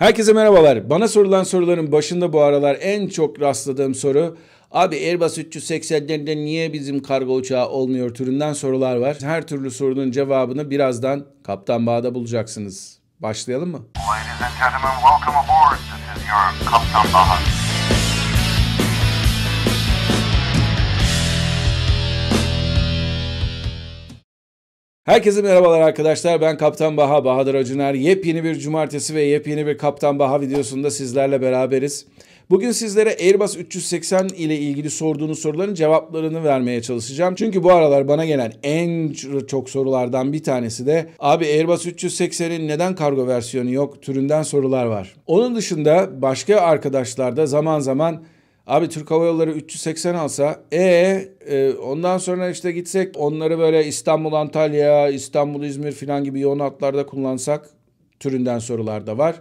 Herkese merhabalar. Bana sorulan soruların başında bu aralar en çok rastladığım soru Abi Airbus 380'lerinde niye bizim kargo uçağı olmuyor türünden sorular var. Her türlü sorunun cevabını birazdan Kaptan Bağ'da bulacaksınız. Başlayalım mı? Ladies and gentlemen, welcome aboard. This is your Kaptan Baha. Herkese merhabalar arkadaşlar. Ben Kaptan Baha, Bahadır Acuner. Yepyeni bir cumartesi ve yepyeni bir Kaptan Baha videosunda sizlerle beraberiz. Bugün sizlere Airbus 380 ile ilgili sorduğunuz soruların cevaplarını vermeye çalışacağım. Çünkü bu aralar bana gelen en çok sorulardan bir tanesi de abi Airbus 380'in neden kargo versiyonu yok türünden sorular var. Onun dışında başka arkadaşlar da zaman zaman Abi Türk Hava Yolları 380 alsa ee, e ondan sonra işte gitsek onları böyle İstanbul Antalya, İstanbul İzmir falan gibi yoğun hatlarda kullansak türünden sorular da var.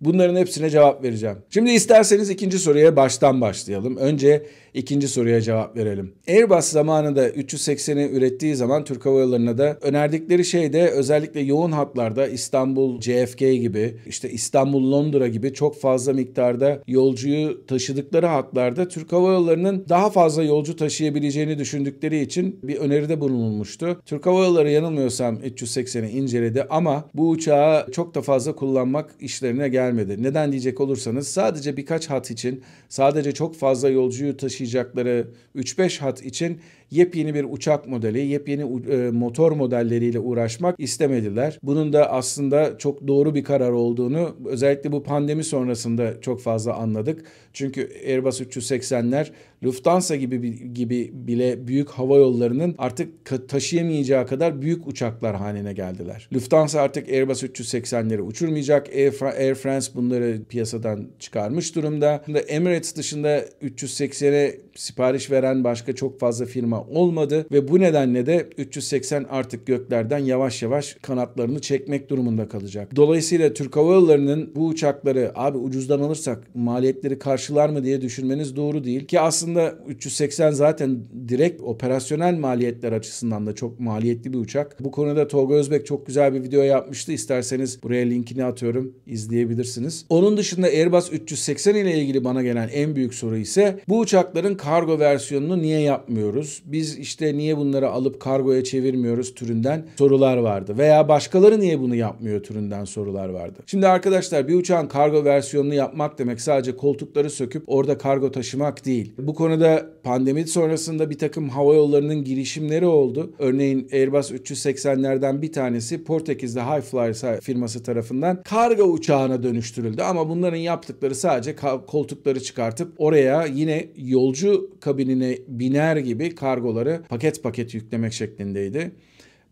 Bunların hepsine cevap vereceğim. Şimdi isterseniz ikinci soruya baştan başlayalım. Önce ikinci soruya cevap verelim. Airbus zamanında 380'i ürettiği zaman Türk Hava Yolları'na da önerdikleri şey de özellikle yoğun hatlarda İstanbul JFK gibi işte İstanbul Londra gibi çok fazla miktarda yolcuyu taşıdıkları hatlarda Türk Hava Yolları'nın daha fazla yolcu taşıyabileceğini düşündükleri için bir öneride bulunulmuştu. Türk Hava Yolları yanılmıyorsam 380'i inceledi ama bu uçağı çok da fazla kullanmak işlerine gelmedi. Neden diyecek olursanız sadece birkaç hat için sadece çok fazla yolcuyu taşıyacak taşıyacakları 3-5 hat için yepyeni bir uçak modeli, yepyeni e, motor modelleriyle uğraşmak istemediler. Bunun da aslında çok doğru bir karar olduğunu özellikle bu pandemi sonrasında çok fazla anladık. Çünkü Airbus 380'ler Lufthansa gibi gibi bile büyük hava yollarının artık taşıyamayacağı kadar büyük uçaklar haline geldiler. Lufthansa artık Airbus 380'leri uçurmayacak. Air, France bunları piyasadan çıkarmış durumda. Emirates dışında 380'e sipariş veren başka çok fazla firma olmadı ve bu nedenle de 380 artık göklerden yavaş yavaş kanatlarını çekmek durumunda kalacak. Dolayısıyla Türk Hava Yolları'nın bu uçakları abi ucuzdan alırsak maliyetleri karşılar mı diye düşünmeniz doğru değil ki aslında 380 zaten direkt operasyonel maliyetler açısından da çok maliyetli bir uçak. Bu konuda Tolga Özbek çok güzel bir video yapmıştı. İsterseniz buraya linkini atıyorum izleyebilirsiniz. Onun dışında Airbus 380 ile ilgili bana gelen en büyük soru ise bu uçakların kargo versiyonunu niye yapmıyoruz? Biz işte niye bunları alıp kargoya çevirmiyoruz türünden sorular vardı. Veya başkaları niye bunu yapmıyor türünden sorular vardı. Şimdi arkadaşlar bir uçağın kargo versiyonunu yapmak demek sadece koltukları söküp orada kargo taşımak değil. Bu konuda pandemi sonrasında bir takım hava yollarının girişimleri oldu. Örneğin Airbus 380'lerden bir tanesi Portekiz'de High Flyer firması tarafından kargo uçağına dönüştürüldü. Ama bunların yaptıkları sadece koltukları çıkartıp oraya yine yolcu kabinine biner gibi kargoları paket paket yüklemek şeklindeydi.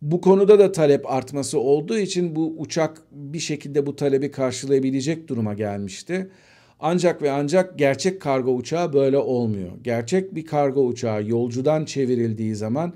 Bu konuda da talep artması olduğu için bu uçak bir şekilde bu talebi karşılayabilecek duruma gelmişti. Ancak ve ancak gerçek kargo uçağı böyle olmuyor. Gerçek bir kargo uçağı yolcudan çevrildiği zaman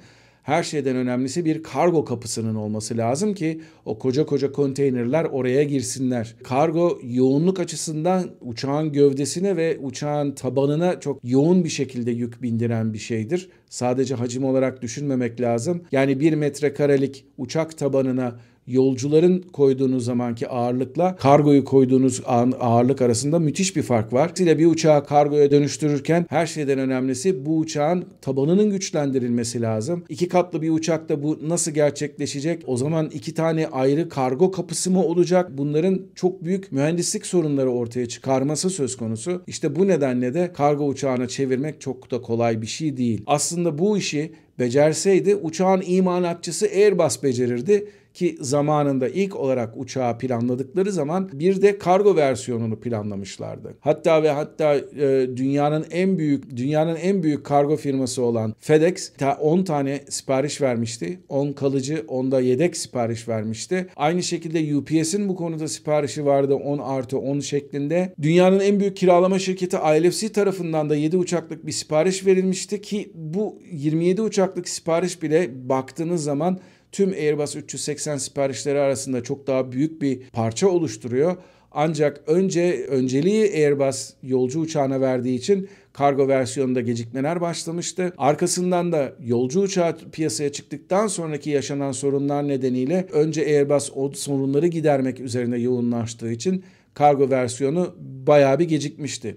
her şeyden önemlisi bir kargo kapısının olması lazım ki o koca koca konteynerler oraya girsinler. Kargo yoğunluk açısından uçağın gövdesine ve uçağın tabanına çok yoğun bir şekilde yük bindiren bir şeydir. Sadece hacim olarak düşünmemek lazım. Yani bir metrekarelik uçak tabanına yolcuların koyduğunuz zamanki ağırlıkla kargoyu koyduğunuz ağırlık arasında müthiş bir fark var. Dolayısıyla bir uçağı kargoya dönüştürürken her şeyden önemlisi bu uçağın tabanının güçlendirilmesi lazım. İki katlı bir uçakta bu nasıl gerçekleşecek? O zaman iki tane ayrı kargo kapısı mı olacak? Bunların çok büyük mühendislik sorunları ortaya çıkarması söz konusu. İşte bu nedenle de kargo uçağına çevirmek çok da kolay bir şey değil. Aslında bu işi becerseydi uçağın imalatçısı Airbus becerirdi ki zamanında ilk olarak uçağı planladıkları zaman bir de kargo versiyonunu planlamışlardı. Hatta ve hatta e, dünyanın en büyük dünyanın en büyük kargo firması olan FedEx 10 tane sipariş vermişti. 10 kalıcı, 10 da yedek sipariş vermişti. Aynı şekilde UPS'in bu konuda siparişi vardı 10 artı 10 şeklinde. Dünyanın en büyük kiralama şirketi ILFC tarafından da 7 uçaklık bir sipariş verilmişti ki bu 27 uçaklık sipariş bile baktığınız zaman tüm Airbus 380 siparişleri arasında çok daha büyük bir parça oluşturuyor. Ancak önce önceliği Airbus yolcu uçağına verdiği için kargo versiyonunda gecikmeler başlamıştı. Arkasından da yolcu uçağı piyasaya çıktıktan sonraki yaşanan sorunlar nedeniyle önce Airbus o sorunları gidermek üzerine yoğunlaştığı için kargo versiyonu bayağı bir gecikmişti.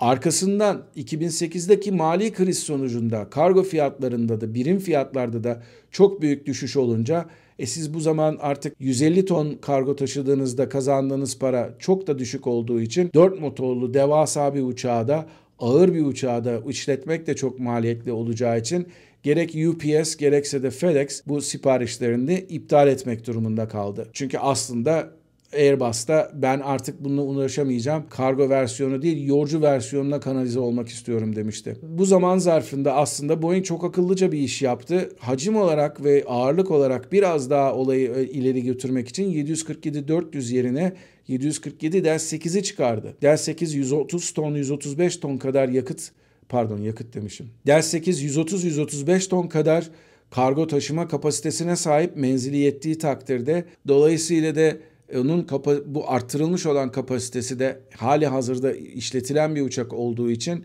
Arkasından 2008'deki mali kriz sonucunda kargo fiyatlarında da birim fiyatlarda da çok büyük düşüş olunca e siz bu zaman artık 150 ton kargo taşıdığınızda kazandığınız para çok da düşük olduğu için 4 motorlu devasa bir uçağı da ağır bir uçağı da işletmek de çok maliyetli olacağı için gerek UPS gerekse de FedEx bu siparişlerini iptal etmek durumunda kaldı. Çünkü aslında Airbus'ta ben artık bununla uğraşamayacağım. Kargo versiyonu değil yolcu versiyonuna kanalize olmak istiyorum demişti. Bu zaman zarfında aslında Boeing çok akıllıca bir iş yaptı. Hacim olarak ve ağırlık olarak biraz daha olayı e, ileri götürmek için 747-400 yerine 747 Delta 8'i çıkardı. Delta 8 130 ton 135 ton kadar yakıt pardon yakıt demişim. Delta 8 130-135 ton kadar kargo taşıma kapasitesine sahip menzili yettiği takdirde dolayısıyla da onun kapa- bu arttırılmış olan kapasitesi de hali hazırda işletilen bir uçak olduğu için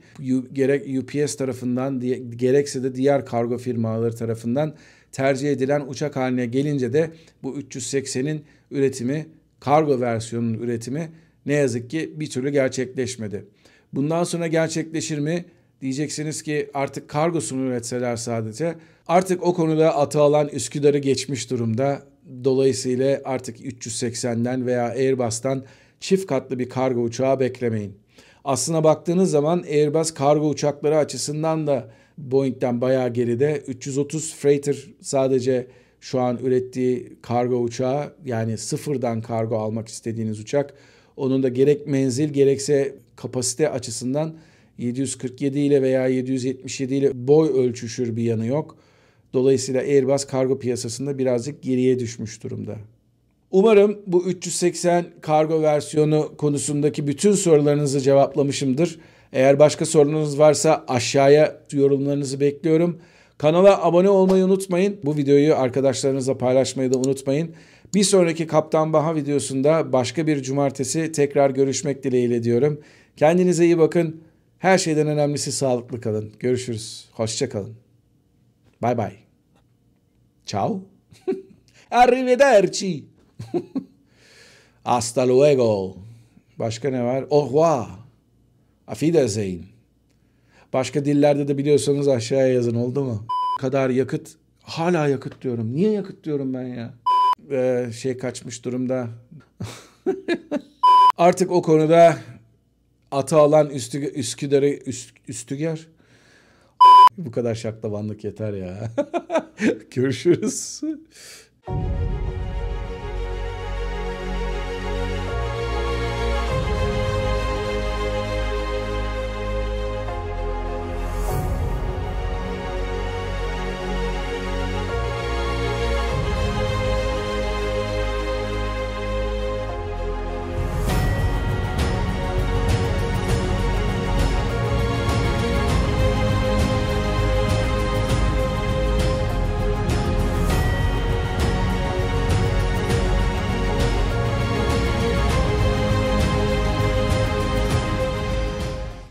gerek UPS tarafından gerekse de diğer kargo firmaları tarafından tercih edilen uçak haline gelince de bu 380'in üretimi kargo versiyonunun üretimi ne yazık ki bir türlü gerçekleşmedi. Bundan sonra gerçekleşir mi? Diyeceksiniz ki artık kargosunu üretseler sadece. Artık o konuda atı alan Üsküdar'ı geçmiş durumda. Dolayısıyla artık 380'den veya Airbus'tan çift katlı bir kargo uçağı beklemeyin. Aslına baktığınız zaman Airbus kargo uçakları açısından da Boeing'den bayağı geride. 330 Freighter sadece şu an ürettiği kargo uçağı yani sıfırdan kargo almak istediğiniz uçak. Onun da gerek menzil gerekse kapasite açısından 747 ile veya 777 ile boy ölçüşür bir yanı yok. Dolayısıyla Airbus kargo piyasasında birazcık geriye düşmüş durumda. Umarım bu 380 kargo versiyonu konusundaki bütün sorularınızı cevaplamışımdır. Eğer başka sorunuz varsa aşağıya yorumlarınızı bekliyorum. Kanala abone olmayı unutmayın. Bu videoyu arkadaşlarınızla paylaşmayı da unutmayın. Bir sonraki Kaptan Baha videosunda başka bir cumartesi tekrar görüşmek dileğiyle diyorum. Kendinize iyi bakın. Her şeyden önemlisi sağlıklı kalın. Görüşürüz. Hoşça kalın. Bye bye. Ciao. Arrivederci. Hasta luego. Başka ne var? Au revoir. Auf Wiedersehen. Başka dillerde de biliyorsanız aşağıya yazın oldu mu? kadar yakıt. Hala yakıt diyorum. Niye yakıt diyorum ben ya? Ee, şey kaçmış durumda. Artık o konuda atı alan Üstü, Üsküdar'ı Üst, Üstüger. Bu kadar şaklabanlık yeter ya. Görüşürüz.